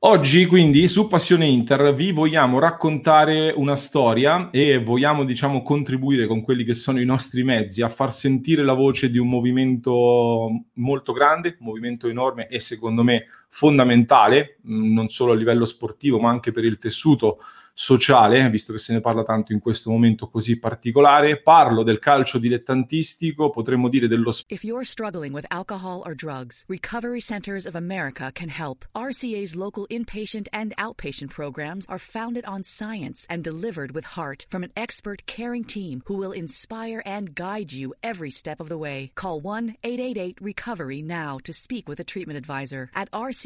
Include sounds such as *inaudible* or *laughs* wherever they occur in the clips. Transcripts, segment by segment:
Oggi quindi su Passione Inter vi vogliamo raccontare una storia e vogliamo diciamo contribuire con quelli che sono i nostri mezzi a far sentire la voce di un movimento molto grande, un movimento enorme e secondo me fondamentale, non solo a livello sportivo ma anche per il tessuto sociale, visto che se ne parla tanto in questo momento così particolare. Parlo del calcio dilettantistico, potremmo dire dello sport. If you're struggling with alcohol or drugs, Recovery Centers of America can help. RCA's local inpatient and outpatient programs are founded on science and delivered with heart from an expert caring team who will inspire and guide you every step of the way. Call 1-888-RECOVERY now to speak with a treatment advisor. At RCA,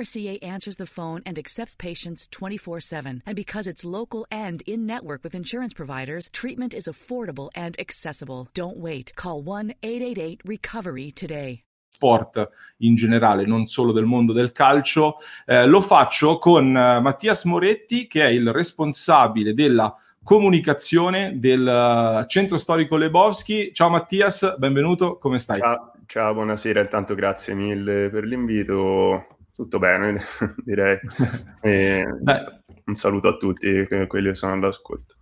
RCA answers the phone and accepts patients 24 7. And because it's local and in network with insurance providers, treatment is affordable and accessible. Don't wait. Call 1 888 Recovery today. sport in generale, non solo del mondo del calcio. Eh, lo faccio con uh, Mattias Moretti, che è il responsabile della comunicazione del uh, centro storico Lebowski. Ciao Mattias, benvenuto, come stai? Ciao, ciao, buonasera, intanto grazie mille per l'invito. Tutto bene, *laughs* direi. *laughs* E, un saluto a tutti quelli che sono all'ascolto.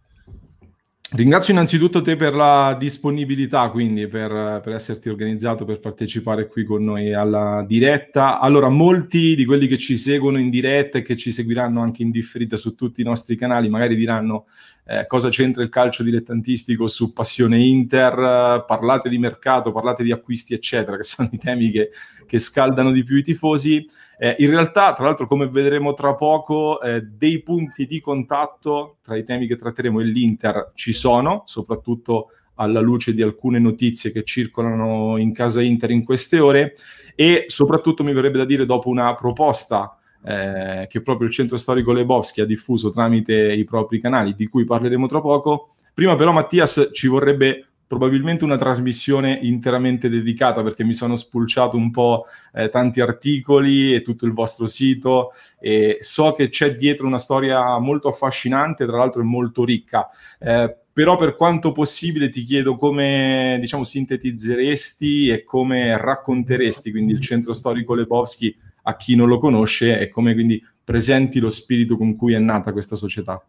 Ringrazio innanzitutto te per la disponibilità, quindi per, per, esserti organizzato per partecipare qui con noi alla diretta. Allora, molti di quelli che ci seguono in diretta e che ci seguiranno anche in differita su tutti i nostri canali magari diranno eh, cosa c'entra il calcio dilettantistico su Passione Inter, parlate di mercato, parlate di acquisti, eccetera, che sono i temi che, che scaldano di più i tifosi. Eh, in realtà, tra l'altro, come vedremo tra poco, eh, dei punti di contatto tra i temi che tratteremo e l'Inter ci sono, soprattutto alla luce di alcune notizie che circolano in casa Inter in queste ore e soprattutto mi verrebbe da dire dopo una proposta eh, che proprio il centro storico Lebowski ha diffuso tramite i propri canali, di cui parleremo tra poco. Prima però Mattias ci vorrebbe probabilmente una trasmissione interamente dedicata perché mi sono spulciato un po' eh, tanti articoli e tutto il vostro sito e so che c'è dietro una storia molto affascinante, tra l'altro è molto ricca. Eh, però per quanto possibile ti chiedo come diciamo sintetizzeresti e come racconteresti quindi il centro storico Lebowski a chi non lo conosce e come quindi presenti lo spirito con cui è nata questa società.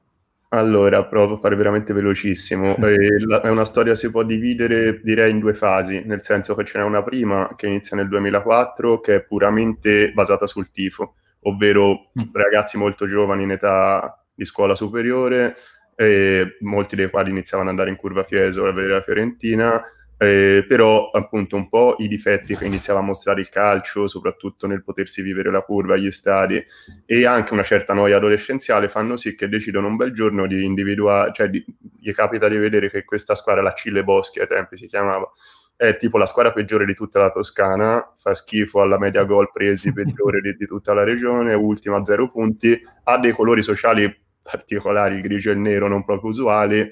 Allora, provo a fare veramente velocissimo. Eh, la, è una storia si può dividere, direi, in due fasi, nel senso che ce n'è una prima che inizia nel 2004, che è puramente basata sul tifo, ovvero mm. ragazzi molto giovani in età di scuola superiore, eh, molti dei quali iniziavano ad andare in curva Fieso a vedere la Fiorentina, eh, però appunto un po' i difetti che iniziava a mostrare il calcio, soprattutto nel potersi vivere la curva agli stadi e anche una certa noia adolescenziale fanno sì che decidono un bel giorno di individuare, cioè di, gli capita di vedere che questa squadra, la Cille Boschi ai tempi si chiamava, è tipo la squadra peggiore di tutta la Toscana, fa schifo alla media gol presi peggiore di, di tutta la regione, ultima a zero punti, ha dei colori sociali particolari, il grigio e il nero non proprio usuali,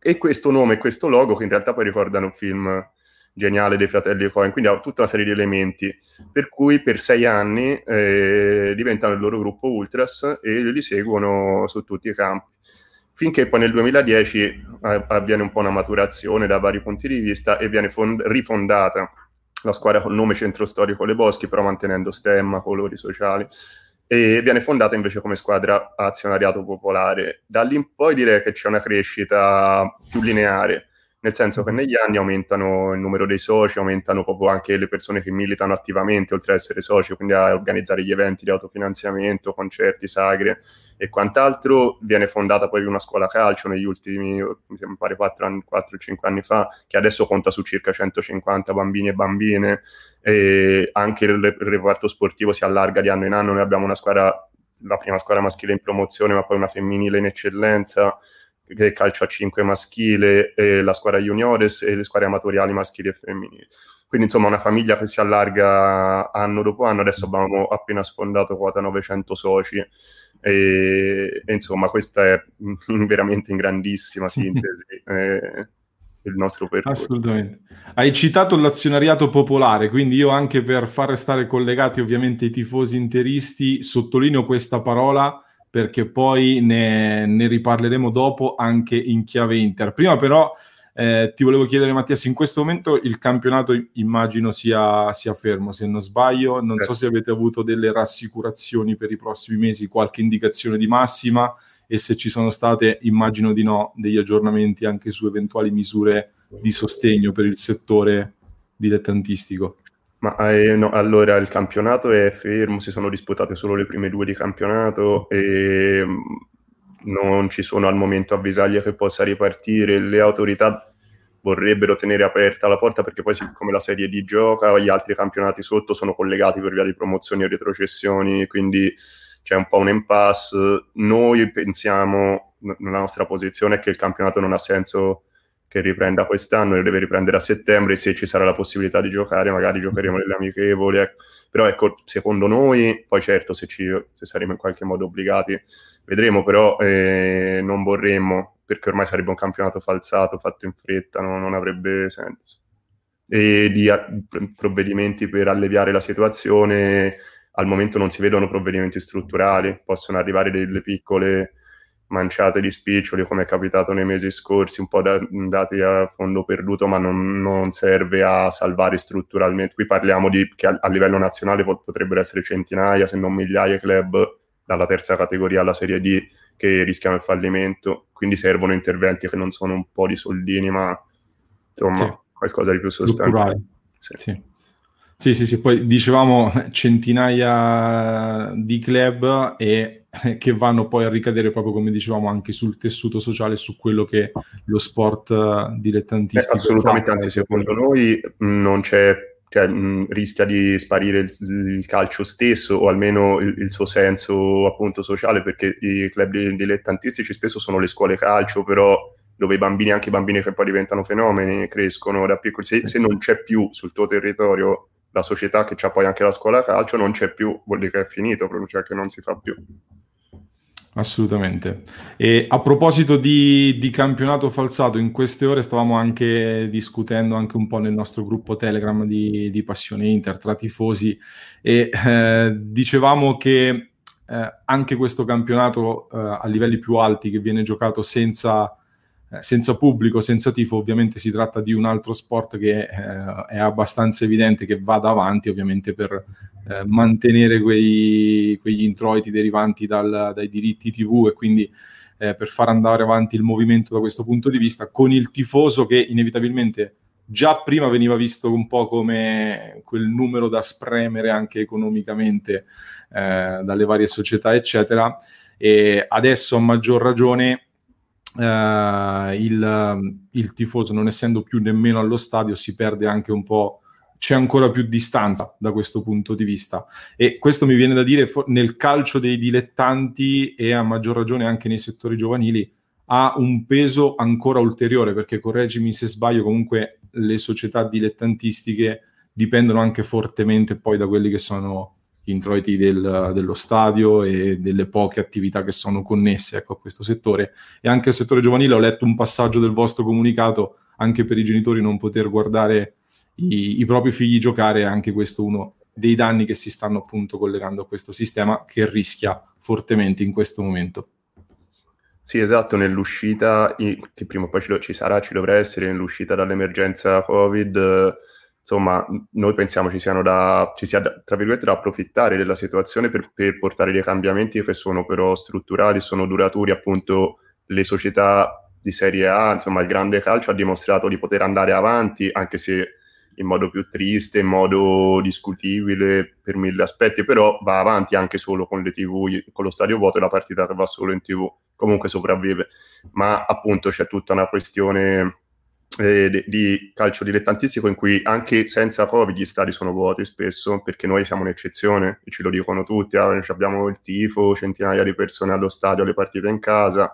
e questo nome e questo logo, che in realtà poi ricordano un film geniale dei fratelli Cohen, quindi ha tutta una serie di elementi, per cui per sei anni eh, diventano il loro gruppo Ultras e li seguono su tutti i campi. Finché poi nel 2010 eh, avviene un po' una maturazione da vari punti di vista e viene fond- rifondata la squadra col nome Centro Storico Le Boschi, però mantenendo stemma, colori sociali e viene fondata invece come squadra azionariato popolare. Da lì in poi direi che c'è una crescita più lineare nel senso che negli anni aumentano il numero dei soci, aumentano proprio anche le persone che militano attivamente oltre ad essere soci, quindi a organizzare gli eventi di autofinanziamento, concerti, sagre e quant'altro. Viene fondata poi una scuola calcio negli ultimi, mi pare 4-5 anni fa, che adesso conta su circa 150 bambini e bambine, e anche il reparto sportivo si allarga di anno in anno, noi abbiamo una squadra, la prima squadra maschile in promozione, ma poi una femminile in eccellenza, che è calcio a 5 maschile, e la squadra juniores e le squadre amatoriali maschili e femminili. Quindi insomma una famiglia che si allarga anno dopo anno, adesso abbiamo appena sfondato quota 900 soci e, e insomma questa è veramente in grandissima *laughs* sintesi. eh, il nostro percorso. Assolutamente. Hai citato l'azionariato popolare, quindi io anche per far restare collegati ovviamente i tifosi interisti sottolineo questa parola perché poi ne, ne, riparleremo dopo anche in chiave Inter. Prima però eh, ti volevo chiedere Mattias, in questo momento il campionato immagino sia, sia fermo, se non sbaglio, non so se avete avuto delle rassicurazioni per i prossimi mesi, qualche indicazione di massima e se ci sono state, immagino di no, degli aggiornamenti anche su eventuali misure di sostegno per il settore dilettantistico. Ma eh, no, allora il campionato è fermo, si sono disputate solo le prime due di campionato e mm, non ci sono al momento avvisaglie che possa ripartire. Le autorità vorrebbero tenere aperta la porta perché poi siccome la Serie D gioca, gli altri campionati sotto sono collegati per via di promozioni e retrocessioni, quindi c'è un po' un impasse. Noi pensiamo, nella nostra posizione, che il campionato non ha senso che riprenda quest'anno e deve riprendere a settembre, se ci sarà la possibilità di giocare, magari giocheremo nelle amichevoli. Ecco. Però ecco, secondo noi, poi certo se, ci, se saremo in qualche modo obbligati, vedremo, però eh, non vorremmo, perché ormai sarebbe un campionato falsato, fatto in fretta, no? non avrebbe senso. E di a, provvedimenti per alleviare la situazione, al momento non si vedono provvedimenti strutturali, possono arrivare delle piccole manciate di spiccioli come è capitato nei mesi scorsi, un po' da, dati a fondo perduto, ma non, non, serve a salvare strutturalmente. Qui parliamo di che a, a livello nazionale pot- potrebbero essere centinaia, se non migliaia club dalla terza categoria alla Serie D che rischiano il fallimento, quindi servono interventi che non sono un po' di soldini, ma insomma sì. qualcosa di più sostanziale. Sì. Sì. Sì, sì, sì, poi dicevamo *laughs* centinaia di club e *laughs* che vanno poi a ricadere proprio come dicevamo anche sul tessuto sociale, su quello che lo sport eh, dilettantistico. Eh, assolutamente, anzi secondo noi non c'è, cioè, mh, rischia di sparire il, il, calcio stesso o almeno il, il, suo senso appunto sociale perché i club dilettantistici spesso sono le scuole calcio, però dove i bambini, anche i bambini che poi diventano fenomeni, crescono da piccoli, se, se non c'è più sul tuo territorio la società che c'ha poi anche la scuola calcio non c'è più, vuol dire che è finito, cioè che non si fa più. Assolutamente. E a proposito di, di, campionato falsato, in queste ore stavamo anche discutendo anche un po' nel nostro gruppo Telegram di, di Passione Inter tra tifosi e eh, dicevamo che eh, anche questo campionato eh, a livelli più alti che viene giocato senza senza pubblico, senza tifo, ovviamente si tratta di un altro sport che eh, è abbastanza evidente che vada avanti, ovviamente per eh, mantenere quei, quegli introiti derivanti dal, dai diritti TV e quindi eh, per far andare avanti il movimento da questo punto di vista, con il tifoso che inevitabilmente già prima veniva visto un po' come quel numero da spremere anche economicamente eh, dalle varie società, eccetera, e adesso a maggior ragione Uh, il, il, tifoso, non essendo più nemmeno allo stadio, si perde anche un po', c'è ancora più distanza da questo punto di vista. E questo mi viene da dire nel calcio dei dilettanti e a maggior ragione anche nei settori giovanili ha un peso ancora ulteriore, perché correggimi se sbaglio, comunque le società dilettantistiche dipendono anche fortemente poi da quelli che sono introiti del, dello stadio e delle poche attività che sono connesse ecco, a questo settore. E anche al settore giovanile ho letto un passaggio del vostro comunicato, anche per i genitori non poter guardare i, i propri figli giocare, anche questo uno dei danni che si stanno appunto collegando a questo sistema che rischia fortemente in questo momento. Sì, esatto, nell'uscita, che prima o poi ci, ci sarà, ci dovrà essere, nell'uscita dall'emergenza Covid, insomma, noi pensiamo ci, siano da, ci sia, da, tra virgolette, da approfittare della situazione per, per, portare dei cambiamenti che sono però strutturali, sono duraturi, appunto, le società di Serie A, insomma, il grande calcio ha dimostrato di poter andare avanti, anche se in modo più triste, in modo discutibile per mille aspetti, però va avanti anche solo con le TV, con lo stadio vuoto e la partita che va solo in TV, comunque sopravvive. Ma appunto c'è tutta una questione eh, di calcio dilettantistico in cui anche senza Covid gli stadi sono vuoti spesso, perché noi siamo un'eccezione, e ce lo dicono tutti, ah, abbiamo il tifo, centinaia di persone allo stadio, le partite in casa,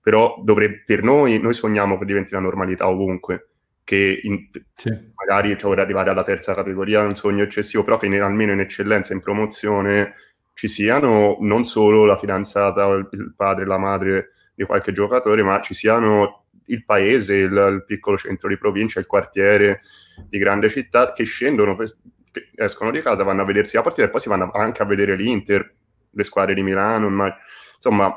però dovrebbe, per noi, noi sogniamo che diventi la normalità ovunque che in, sì. magari cioè, vorrei arrivare alla terza categoria, è un sogno eccessivo, però che in, almeno in eccellenza, in promozione, ci siano non solo la fidanzata, il, il padre, la madre di qualche giocatore, ma ci siano il paese, il, il, piccolo centro di provincia, il quartiere di grande città che scendono, che escono di casa, vanno a vedersi la partita e poi si vanno anche a vedere l'Inter, le squadre di Milano, ma, insomma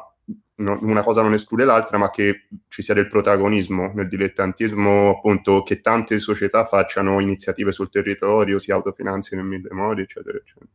no, una cosa non esclude l'altra, ma che ci sia del protagonismo nel dilettantismo, appunto, che tante società facciano iniziative sul territorio, si autofinanzino in mille modi, eccetera, eccetera.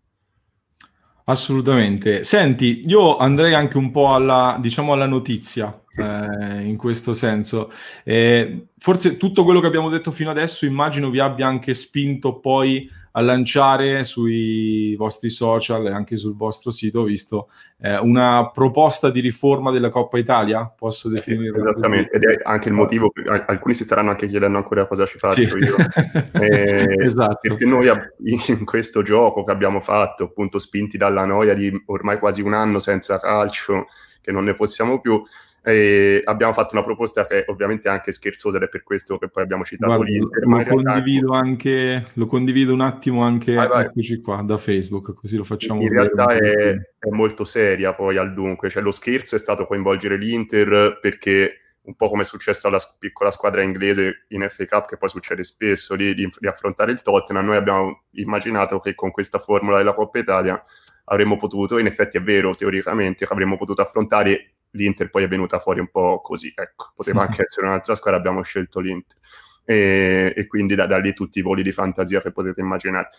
Assolutamente. Senti, io andrei anche un po' alla, diciamo, alla notizia, eh, in questo senso. Eh, forse tutto quello che abbiamo detto fino adesso immagino vi abbia anche spinto poi a lanciare sui vostri social e anche sul vostro sito, visto eh, una proposta di riforma della Coppa Italia, posso definirla Esattamente, così. ed è anche il motivo, per, alcuni si staranno anche chiedendo ancora cosa ci faccio sì. io. *laughs* eh, esatto. Perché noi *laughs* in questo gioco che abbiamo fatto, appunto spinti dalla noia di ormai quasi un anno senza calcio, che non ne possiamo più, e abbiamo fatto una proposta che ovviamente è anche scherzosa ed è per questo che poi abbiamo citato Guarda, l'Inter. Lo, condivido anche, lo condivido un attimo anche vai, vai. Eccoci qua, da Facebook, così lo facciamo. In realtà è, è, molto seria poi al dunque, cioè lo scherzo è stato coinvolgere l'Inter perché un po' come è successo alla piccola squadra inglese in FA Cup, che poi succede spesso, di, di, di affrontare il Tottenham, noi abbiamo immaginato che con questa formula della Coppa Italia avremmo potuto, in effetti è vero teoricamente, che avremmo potuto affrontare l'Inter poi è venuta fuori un po' così, ecco, poteva *laughs* anche essere un'altra squadra, abbiamo scelto l'Inter. E, e quindi da, da, lì tutti i voli di fantasia che potete immaginare.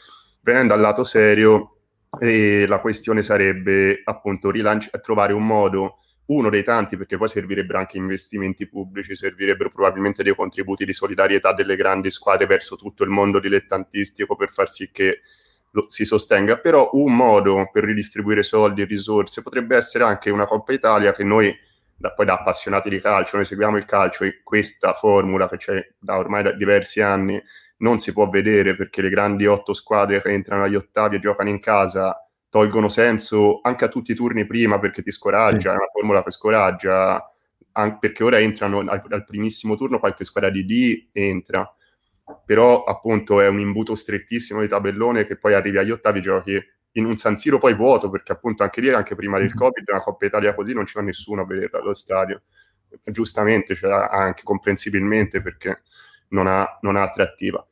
Venendo al lato serio, eh, la questione sarebbe appunto rilanci- trovare un modo, uno dei tanti, perché poi servirebbero anche investimenti pubblici, servirebbero probabilmente dei contributi di solidarietà delle grandi squadre verso tutto il mondo dilettantistico per far sì che lo, si sostenga, però un modo per ridistribuire soldi e risorse potrebbe essere anche una Coppa Italia che noi, da, poi da appassionati di calcio, noi seguiamo il calcio e questa formula che c'è da ormai da diversi anni non si può vedere perché le grandi otto squadre che entrano agli ottavi e giocano in casa tolgono senso anche a tutti i turni prima perché ti scoraggia, sì. è una formula che scoraggia, anche perché ora entrano al, al primissimo turno qualche squadra di D entra però appunto è un imbuto strettissimo di tabellone che poi arrivi agli ottavi giochi in un San Siro poi vuoto perché appunto anche lì anche prima del mm-hmm. Covid una Coppa Italia così non ci va nessuno a vederla allo stadio. Giustamente cioè, anche comprensibilmente perché non ha, non ha attrattiva.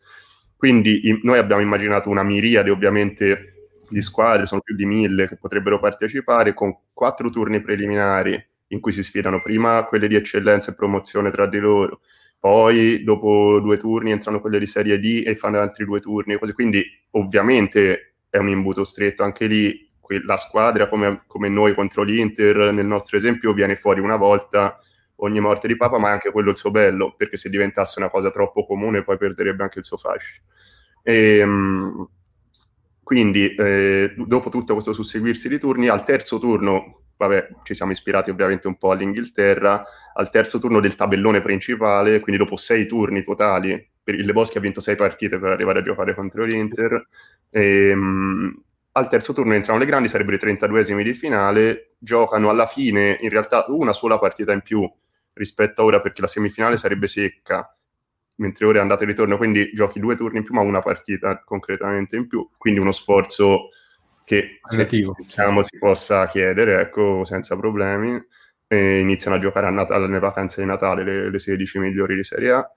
Quindi in, noi abbiamo immaginato una miriade ovviamente di squadre, sono più di mille che potrebbero partecipare con quattro turni preliminari in cui si sfidano prima quelle di eccellenza e promozione tra di loro, poi dopo due turni entrano quelle di Serie D e fanno altri due turni, così. quindi ovviamente è un imbuto stretto anche lì, la squadra come, come noi contro l'Inter, nel nostro esempio, viene fuori una volta ogni morte di Papa, ma è anche quello il suo bello, perché se diventasse una cosa troppo comune poi perderebbe anche il suo fascino. E, ehm, quindi, eh, dopo tutto questo susseguirsi di turni, al terzo turno vabbè, ci siamo ispirati ovviamente un po' all'Inghilterra, al terzo turno del tabellone principale, quindi dopo sei turni totali, per il Leboschi ha vinto sei partite per arrivare a giocare contro l'Inter, e, um, al terzo turno entrano le grandi, sarebbero i 32esimi di finale, giocano alla fine in realtà una sola partita in più rispetto a ora perché la semifinale sarebbe secca, mentre ora è andata e ritorno, quindi giochi due turni in più ma una partita concretamente in più, quindi uno sforzo che Relativo, diciamo, si possa chiedere ecco, senza problemi. E iniziano a giocare a Natale, nelle vacanze di Natale le, le 16 migliori di Serie A.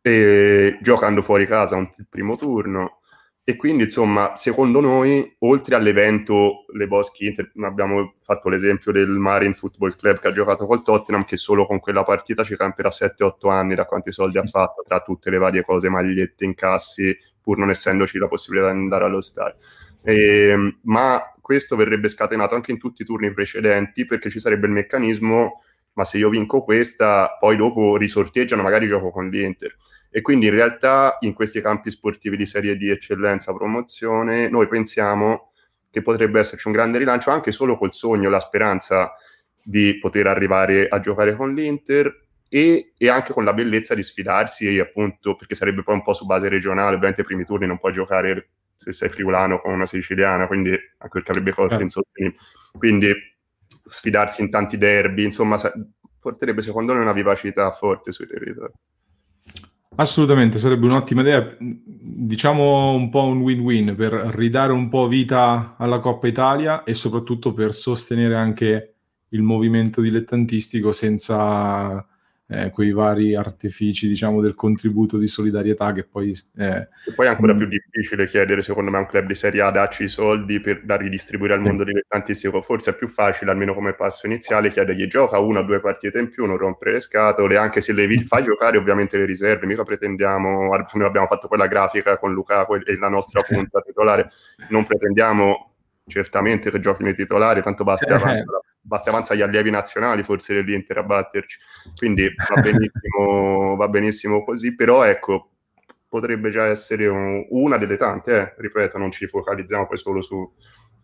e giocando fuori casa un, il primo turno. E quindi, insomma, secondo noi, oltre all'evento Le Boschi Inter, abbiamo fatto l'esempio del Marine Football Club che ha giocato col Tottenham, che solo con quella partita ci camperà 7-8 anni da quanti soldi ha fatto, tra tutte le varie cose, magliette, incassi, pur non essendoci la possibilità di andare allo stadio. E, ma questo verrebbe scatenato anche in tutti i turni precedenti, perché ci sarebbe il meccanismo, ma se io vinco questa, poi dopo risorteggiano, magari gioco con l'Inter. E quindi in realtà in questi campi sportivi di serie di eccellenza, promozione, noi pensiamo che potrebbe esserci un grande rilancio anche solo col sogno, la speranza di poter arrivare a giocare con l'Inter e, e, anche con la bellezza di sfidarsi, appunto, perché sarebbe poi un po' su base regionale, ovviamente i primi turni non puoi giocare se sei friulano con una siciliana, quindi anche perché avrebbe costi eh. insostenibili. Quindi sfidarsi in tanti derby, insomma, porterebbe secondo noi una vivacità forte sui territori. Assolutamente, sarebbe un'ottima idea, diciamo un po' un win-win per ridare un po' vita alla Coppa Italia e soprattutto per sostenere anche il movimento dilettantistico senza eh, quei vari artifici, diciamo, del contributo di solidarietà che poi... Eh, e poi è ancora più difficile chiedere, secondo me, a un club di Serie A darci i soldi per da ridistribuire al sì. mondo dilettantistico. Forse è più facile, almeno come passo iniziale, chiedergli gioca una o due partite in più, non rompere le scatole, anche se le fai giocare ovviamente le riserve, mica pretendiamo, noi abbiamo fatto quella grafica con Lukaku e la nostra punta titolare, non pretendiamo certamente che giochino i titolari, tanto basta, eh. Basta avanzare gli allievi nazionali forse dell'Inter a batterci, quindi va *laughs* benissimo, va benissimo così, però ecco, potrebbe già essere un, una delle tante, eh. ripeto, non ci focalizziamo poi solo su...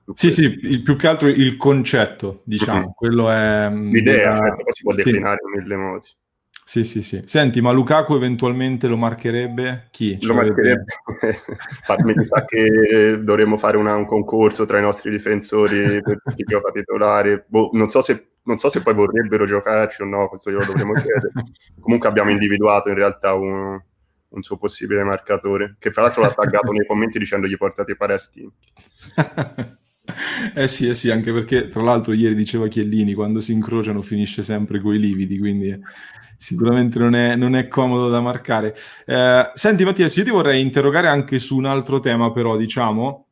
su sì, questo. sì, il, più che altro il concetto, diciamo, mm-hmm. quello è... Mm, L'idea, della... certo, si può sì. declinare in mille modi. Sì, sì, sì. Senti, ma Lukaku eventualmente lo marcherebbe? Chi? Lo marcherebbe. *laughs* Mi sa che dovremmo fare una, un concorso tra i nostri difensori per chi gioca titolare. Boh, non, so se, non, so se, poi vorrebbero giocarci o no, questo glielo dovremmo chiedere. *laughs* Comunque abbiamo individuato in realtà un, un suo possibile marcatore, che fra l'altro l'ha taggato nei commenti dicendogli portate i pare a Stinchi. *laughs* Eh sì, eh sì, anche perché tra l'altro ieri diceva Chiellini, quando si incrociano finisce sempre coi lividi, quindi sicuramente non è, non è, comodo da marcare. Eh, senti Mattias, io ti vorrei interrogare anche su un altro tema però, diciamo,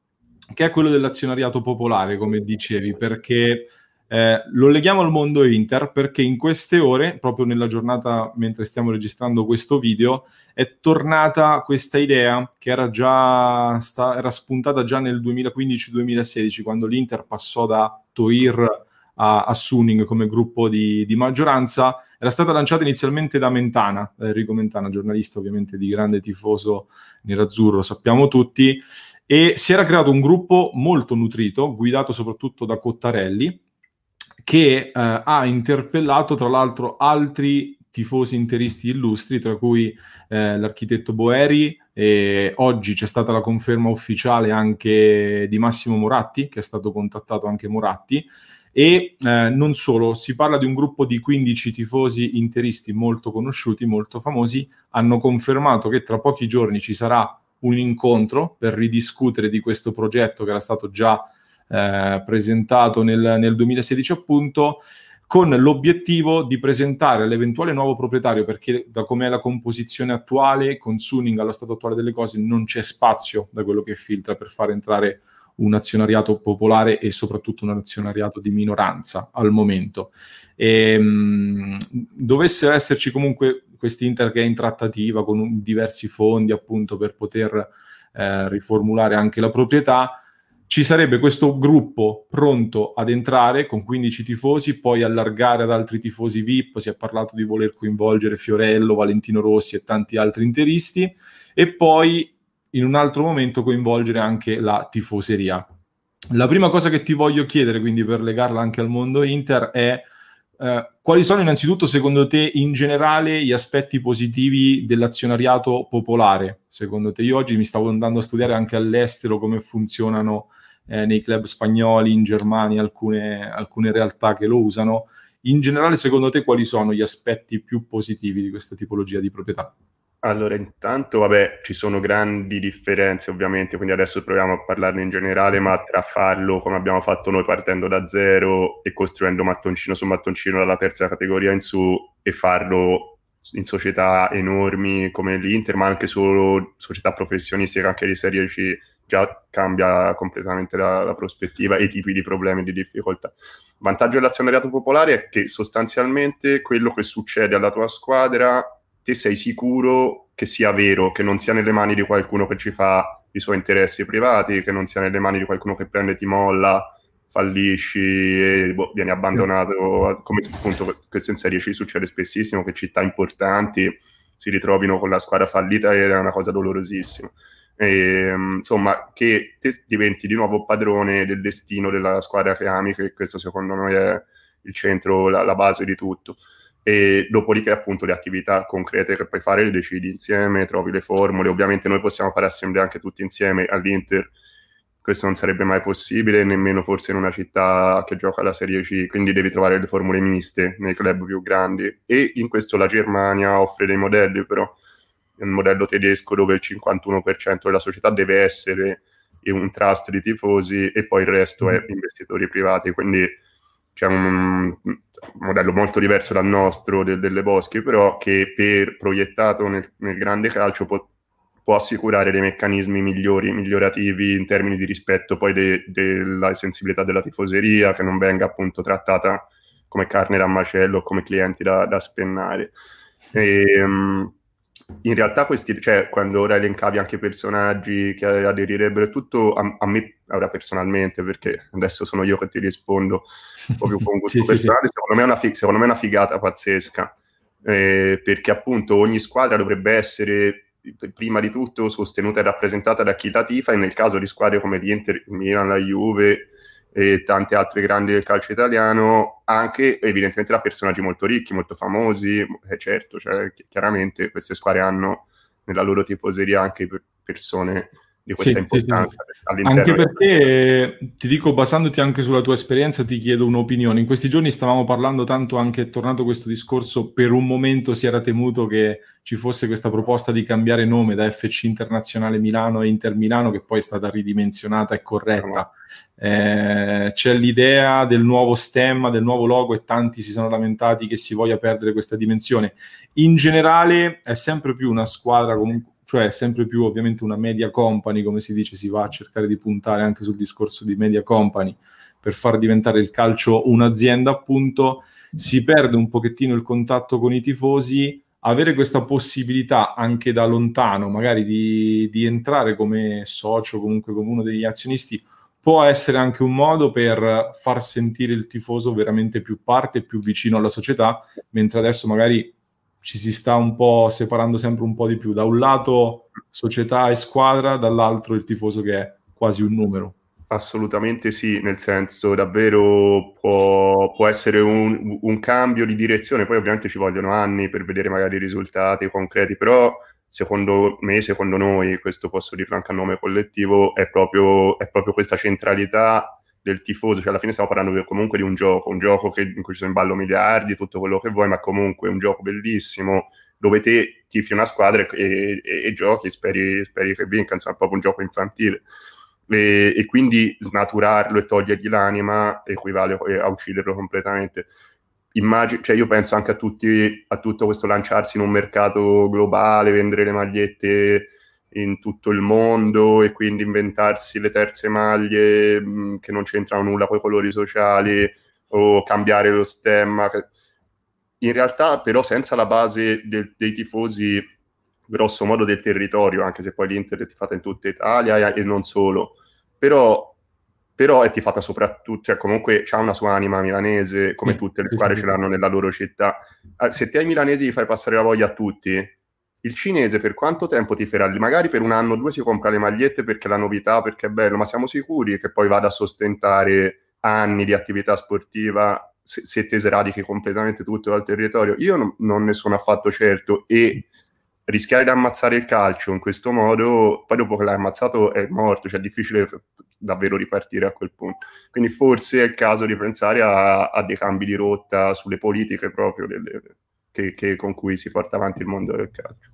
che è quello dell'azionariato popolare, come dicevi, perché eh, lo leghiamo al mondo Inter perché in queste ore, proprio nella giornata mentre stiamo registrando questo video, è tornata questa idea che era già sta, era spuntata già nel 2015-2016, quando l'Inter passò da Toir a, a Suning come gruppo di, di, maggioranza. Era stata lanciata inizialmente da Mentana, da Enrico Mentana, giornalista ovviamente di grande tifoso nerazzurro, sappiamo tutti, e si era creato un gruppo molto nutrito, guidato soprattutto da Cottarelli, che eh, ha interpellato tra l'altro altri tifosi interisti illustri, tra cui eh, l'architetto Boeri, e oggi c'è stata la conferma ufficiale anche di Massimo Moratti, che è stato contattato anche Moratti, e eh, non solo, si parla di un gruppo di 15 tifosi interisti molto conosciuti, molto famosi, hanno confermato che tra pochi giorni ci sarà un incontro per ridiscutere di questo progetto che era stato già eh, presentato nel, nel 2016 appunto, con l'obiettivo di presentare all'eventuale nuovo proprietario, perché da com'è la composizione attuale, con Suning allo stato attuale delle cose, non c'è spazio da quello che filtra per far entrare un azionariato popolare e soprattutto un azionariato di minoranza al momento. E, mh, dovessero esserci comunque questi Inter che è in trattativa con un, diversi fondi appunto per poter eh, riformulare anche la proprietà, ci sarebbe questo gruppo pronto ad entrare con 15 tifosi, poi allargare ad altri tifosi VIP, si è parlato di voler coinvolgere Fiorello, Valentino Rossi e tanti altri interisti, e poi in un altro momento coinvolgere anche la tifoseria. La prima cosa che ti voglio chiedere, quindi per legarla anche al mondo Inter, è eh, quali sono innanzitutto secondo te in generale gli aspetti positivi dell'azionariato popolare? Secondo te io oggi mi stavo andando a studiare anche all'estero come funzionano eh, nei club spagnoli, in Germania, alcune, alcune realtà che lo usano. In generale, secondo te, quali sono gli aspetti più positivi di questa tipologia di proprietà? Allora, intanto, vabbè, ci sono grandi differenze ovviamente, quindi adesso proviamo a parlarne in generale, ma tra farlo come abbiamo fatto noi partendo da zero e costruendo mattoncino su mattoncino dalla terza categoria in su e farlo in società enormi come l'Inter, ma anche solo società professionistiche, anche di Serie C, già cambia completamente la, la prospettiva e i tipi di problemi e di difficoltà. Vantaggio dell'azionariato popolare è che sostanzialmente quello che succede alla tua squadra, te sei sicuro che sia vero, che non sia nelle mani di qualcuno che ci fa i suoi interessi privati, che non sia nelle mani di qualcuno che prende ti molla, fallisci e boh, vieni abbandonato, come appunto questo in Serie C succede spessissimo, che città importanti si ritrovino con la squadra fallita ed è una cosa dolorosissima e, insomma, che te diventi di nuovo padrone del destino della squadra che ami, che questo secondo noi è il centro, la, la base di tutto. E dopodiché, appunto, le attività concrete che puoi fare le decidi insieme, trovi le formule. Ovviamente, noi possiamo fare assemblee anche tutti insieme all'Inter. Questo non sarebbe mai possibile, nemmeno forse in una città che gioca la Serie C, quindi devi trovare le formule miste nei club più grandi. E in questo la Germania offre dei modelli, però un modello tedesco dove il 51% della società deve essere un trust di tifosi e poi il resto è mm. investitori privati, quindi c'è un, modello molto diverso dal nostro de, delle Boschi, però che per proiettato nel, nel grande calcio può, può, assicurare dei meccanismi migliori, migliorativi in termini di rispetto poi de, della sensibilità della tifoseria, che non venga appunto trattata come carne da macello, come clienti da, da spennare. E, um, in realtà questi, cioè, quando ora elencavi anche personaggi che aderirebbero e tutto, a, a, me, ora personalmente, perché adesso sono io che ti rispondo proprio con *laughs* gusto sì, personale, sì, secondo, me una, secondo, me è una figata pazzesca, eh, perché appunto ogni squadra dovrebbe essere prima di tutto sostenuta e rappresentata da chi la tifa e nel caso di squadre come l'Inter, il Milan, la Juve, e tante altre grandi del calcio italiano, anche evidentemente da personaggi molto ricchi, molto famosi, eh, certo, cioè, chiaramente queste squadre hanno nella loro tifoseria anche persone di questa sì, importanza. Sì, sì. Anche perché, ti dico, basandoti anche sulla tua esperienza, ti chiedo un'opinione. In questi giorni stavamo parlando tanto, anche è tornato questo discorso, per un momento si era temuto che ci fosse questa proposta di cambiare nome da FC Internazionale Milano a Inter Milano, che poi è stata ridimensionata e corretta. Eh, c'è l'idea del nuovo stemma, del nuovo logo e tanti si sono lamentati che si voglia perdere questa dimensione. In generale è sempre più una squadra comunque cioè sempre più ovviamente una media company, come si dice, si va a cercare di puntare anche sul discorso di media company per far diventare il calcio un'azienda, appunto, si perde un pochettino il contatto con i tifosi, avere questa possibilità anche da lontano, magari di, di entrare come socio, comunque come uno degli azionisti, può essere anche un modo per far sentire il tifoso veramente più parte, più vicino alla società, mentre adesso magari ci si sta un po' separando sempre un po' di più. Da un lato società e squadra, dall'altro il tifoso che è quasi un numero. Assolutamente sì, nel senso davvero può, può essere un, un, cambio di direzione, poi ovviamente ci vogliono anni per vedere magari i risultati concreti, però secondo me, secondo noi, questo posso dirlo anche a nome collettivo, è proprio, è proprio questa centralità del tifoso, cioè alla fine stiamo parlando comunque di un gioco, un gioco che, in cui ci sono in ballo miliardi, tutto quello che vuoi, ma comunque un gioco bellissimo, dove te tifi una squadra e, e, e giochi, speri, speri, che vinca, insomma è proprio un gioco infantile. E, e, quindi snaturarlo e togliergli l'anima equivale a ucciderlo completamente. Immagino, cioè io penso anche a, tutti, a tutto questo lanciarsi in un mercato globale, vendere le magliette in tutto il mondo e quindi inventarsi le terze maglie mh, mm, che non c'entrano nulla con i colori sociali o cambiare lo stemma. In realtà però senza la base del, dei tifosi grosso modo del territorio, anche se poi l'Inter è tifata in tutta Italia e non solo, però, però è tifata soprattutto, cioè comunque ha una sua anima milanese, come tutte le squadre ce l'hanno nella loro città. Ah, se te ai milanesi gli fai passare la voglia a tutti, il cinese per quanto tempo ti farà? Magari per un anno o due si compra le magliette perché è la novità, perché è bello, ma siamo sicuri che poi vada a sostentare anni di attività sportiva se, se te sradichi completamente tutto dal territorio? Io non, non ne sono affatto certo e rischiare di ammazzare il calcio in questo modo, poi dopo che l'hai ammazzato è morto, cioè è difficile davvero ripartire a quel punto. Quindi forse è il caso di pensare a, a dei cambi di rotta sulle politiche proprio delle, che, che, con cui si porta avanti il mondo del calcio.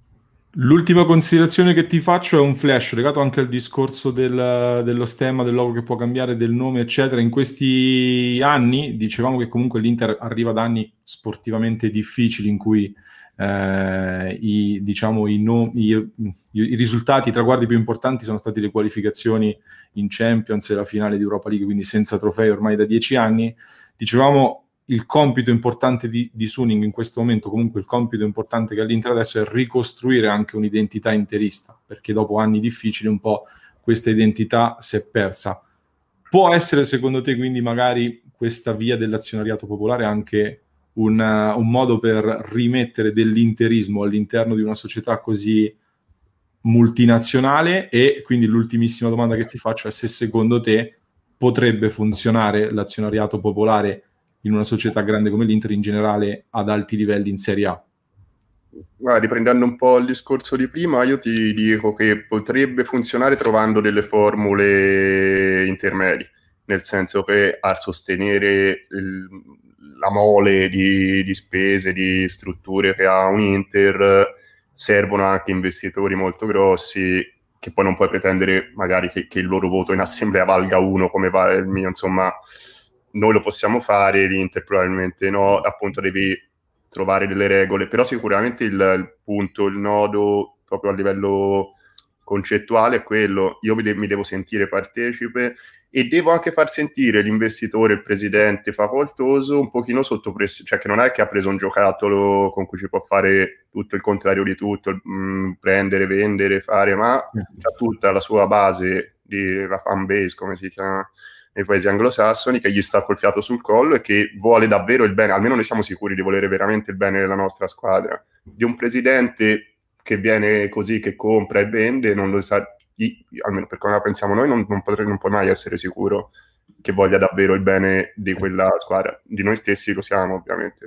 L'ultima considerazione che ti faccio è un flash legato anche al discorso del, dello stemma, del logo che può cambiare, del nome, eccetera. In questi anni dicevamo che comunque l'Inter arriva da anni sportivamente difficili in cui eh, i, diciamo, i, no, i, i, risultati, i traguardi più importanti sono stati le qualificazioni in Champions e la finale di Europa League, quindi senza trofei ormai da dieci anni. Dicevamo il compito importante di, di Suning in questo momento, comunque il compito importante che ha l'Inter adesso è ricostruire anche un'identità interista, perché dopo anni difficili un po' questa identità si è persa. Può essere secondo te quindi magari questa via dell'azionariato popolare anche un, un modo per rimettere dell'interismo all'interno di una società così multinazionale e quindi l'ultimissima domanda che ti faccio è se secondo te potrebbe funzionare l'azionariato popolare in una società grande come l'Inter in generale ad alti livelli in Serie A? Guarda, riprendendo un po' il discorso di prima, io ti dico che potrebbe funzionare trovando delle formule intermedie, nel senso che a sostenere il, la mole di, di, spese, di strutture che ha un Inter, servono anche investitori molto grossi che poi non puoi pretendere magari che, che il loro voto in assemblea valga uno come va il mio, insomma noi lo possiamo fare, l'Inter probabilmente no, appunto devi trovare delle regole, però sicuramente il, il punto, il nodo proprio a livello concettuale è quello, io mi, de- mi, devo sentire partecipe e devo anche far sentire l'investitore, il presidente facoltoso un pochino sotto pressione, cioè che non è che ha preso un giocattolo con cui ci può fare tutto il contrario di tutto, mh, mm, prendere, vendere, fare, ma ha tutta la sua base di la fan base, come si chiama, nei paesi anglosassoni, che gli sta col fiato sul collo e che vuole davvero il bene, almeno noi siamo sicuri di volere veramente il bene della nostra squadra. Di un presidente che viene così, che compra e vende, non lo sa, almeno per come la pensiamo noi, non, non, potrei, non puoi mai essere sicuro che voglia davvero il bene di quella squadra. Di noi stessi lo siamo, ovviamente.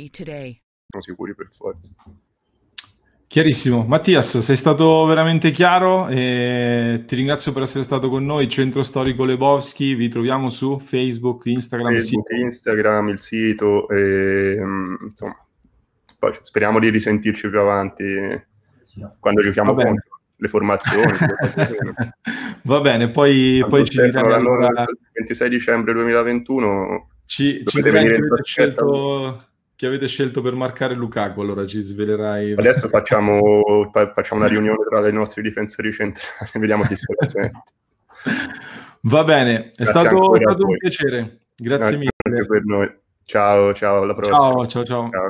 today. Siamo sicuri per forza. Chiarissimo. Mattias, sei stato veramente chiaro e ti ringrazio per essere stato con noi. Centro Storico Lebowski, vi troviamo su Facebook, Instagram, Facebook, sito. Instagram, il sito, e, insomma, poi speriamo di risentirci più avanti quando giochiamo contro le formazioni. *laughs* Va bene, poi, poi ci diranno allora... Il 26 dicembre 2021 ci, ci scelto che avete scelto per marcare Lukaku, allora ci svelerai. Adesso facciamo, facciamo una riunione tra i nostri difensori centrali, *laughs* vediamo chi si presenta. Va bene, è stato, stato un piacere. Grazie, Grazie mille. per noi. Ciao, ciao, alla prossima. Ciao, ciao, ciao. ciao.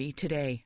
today.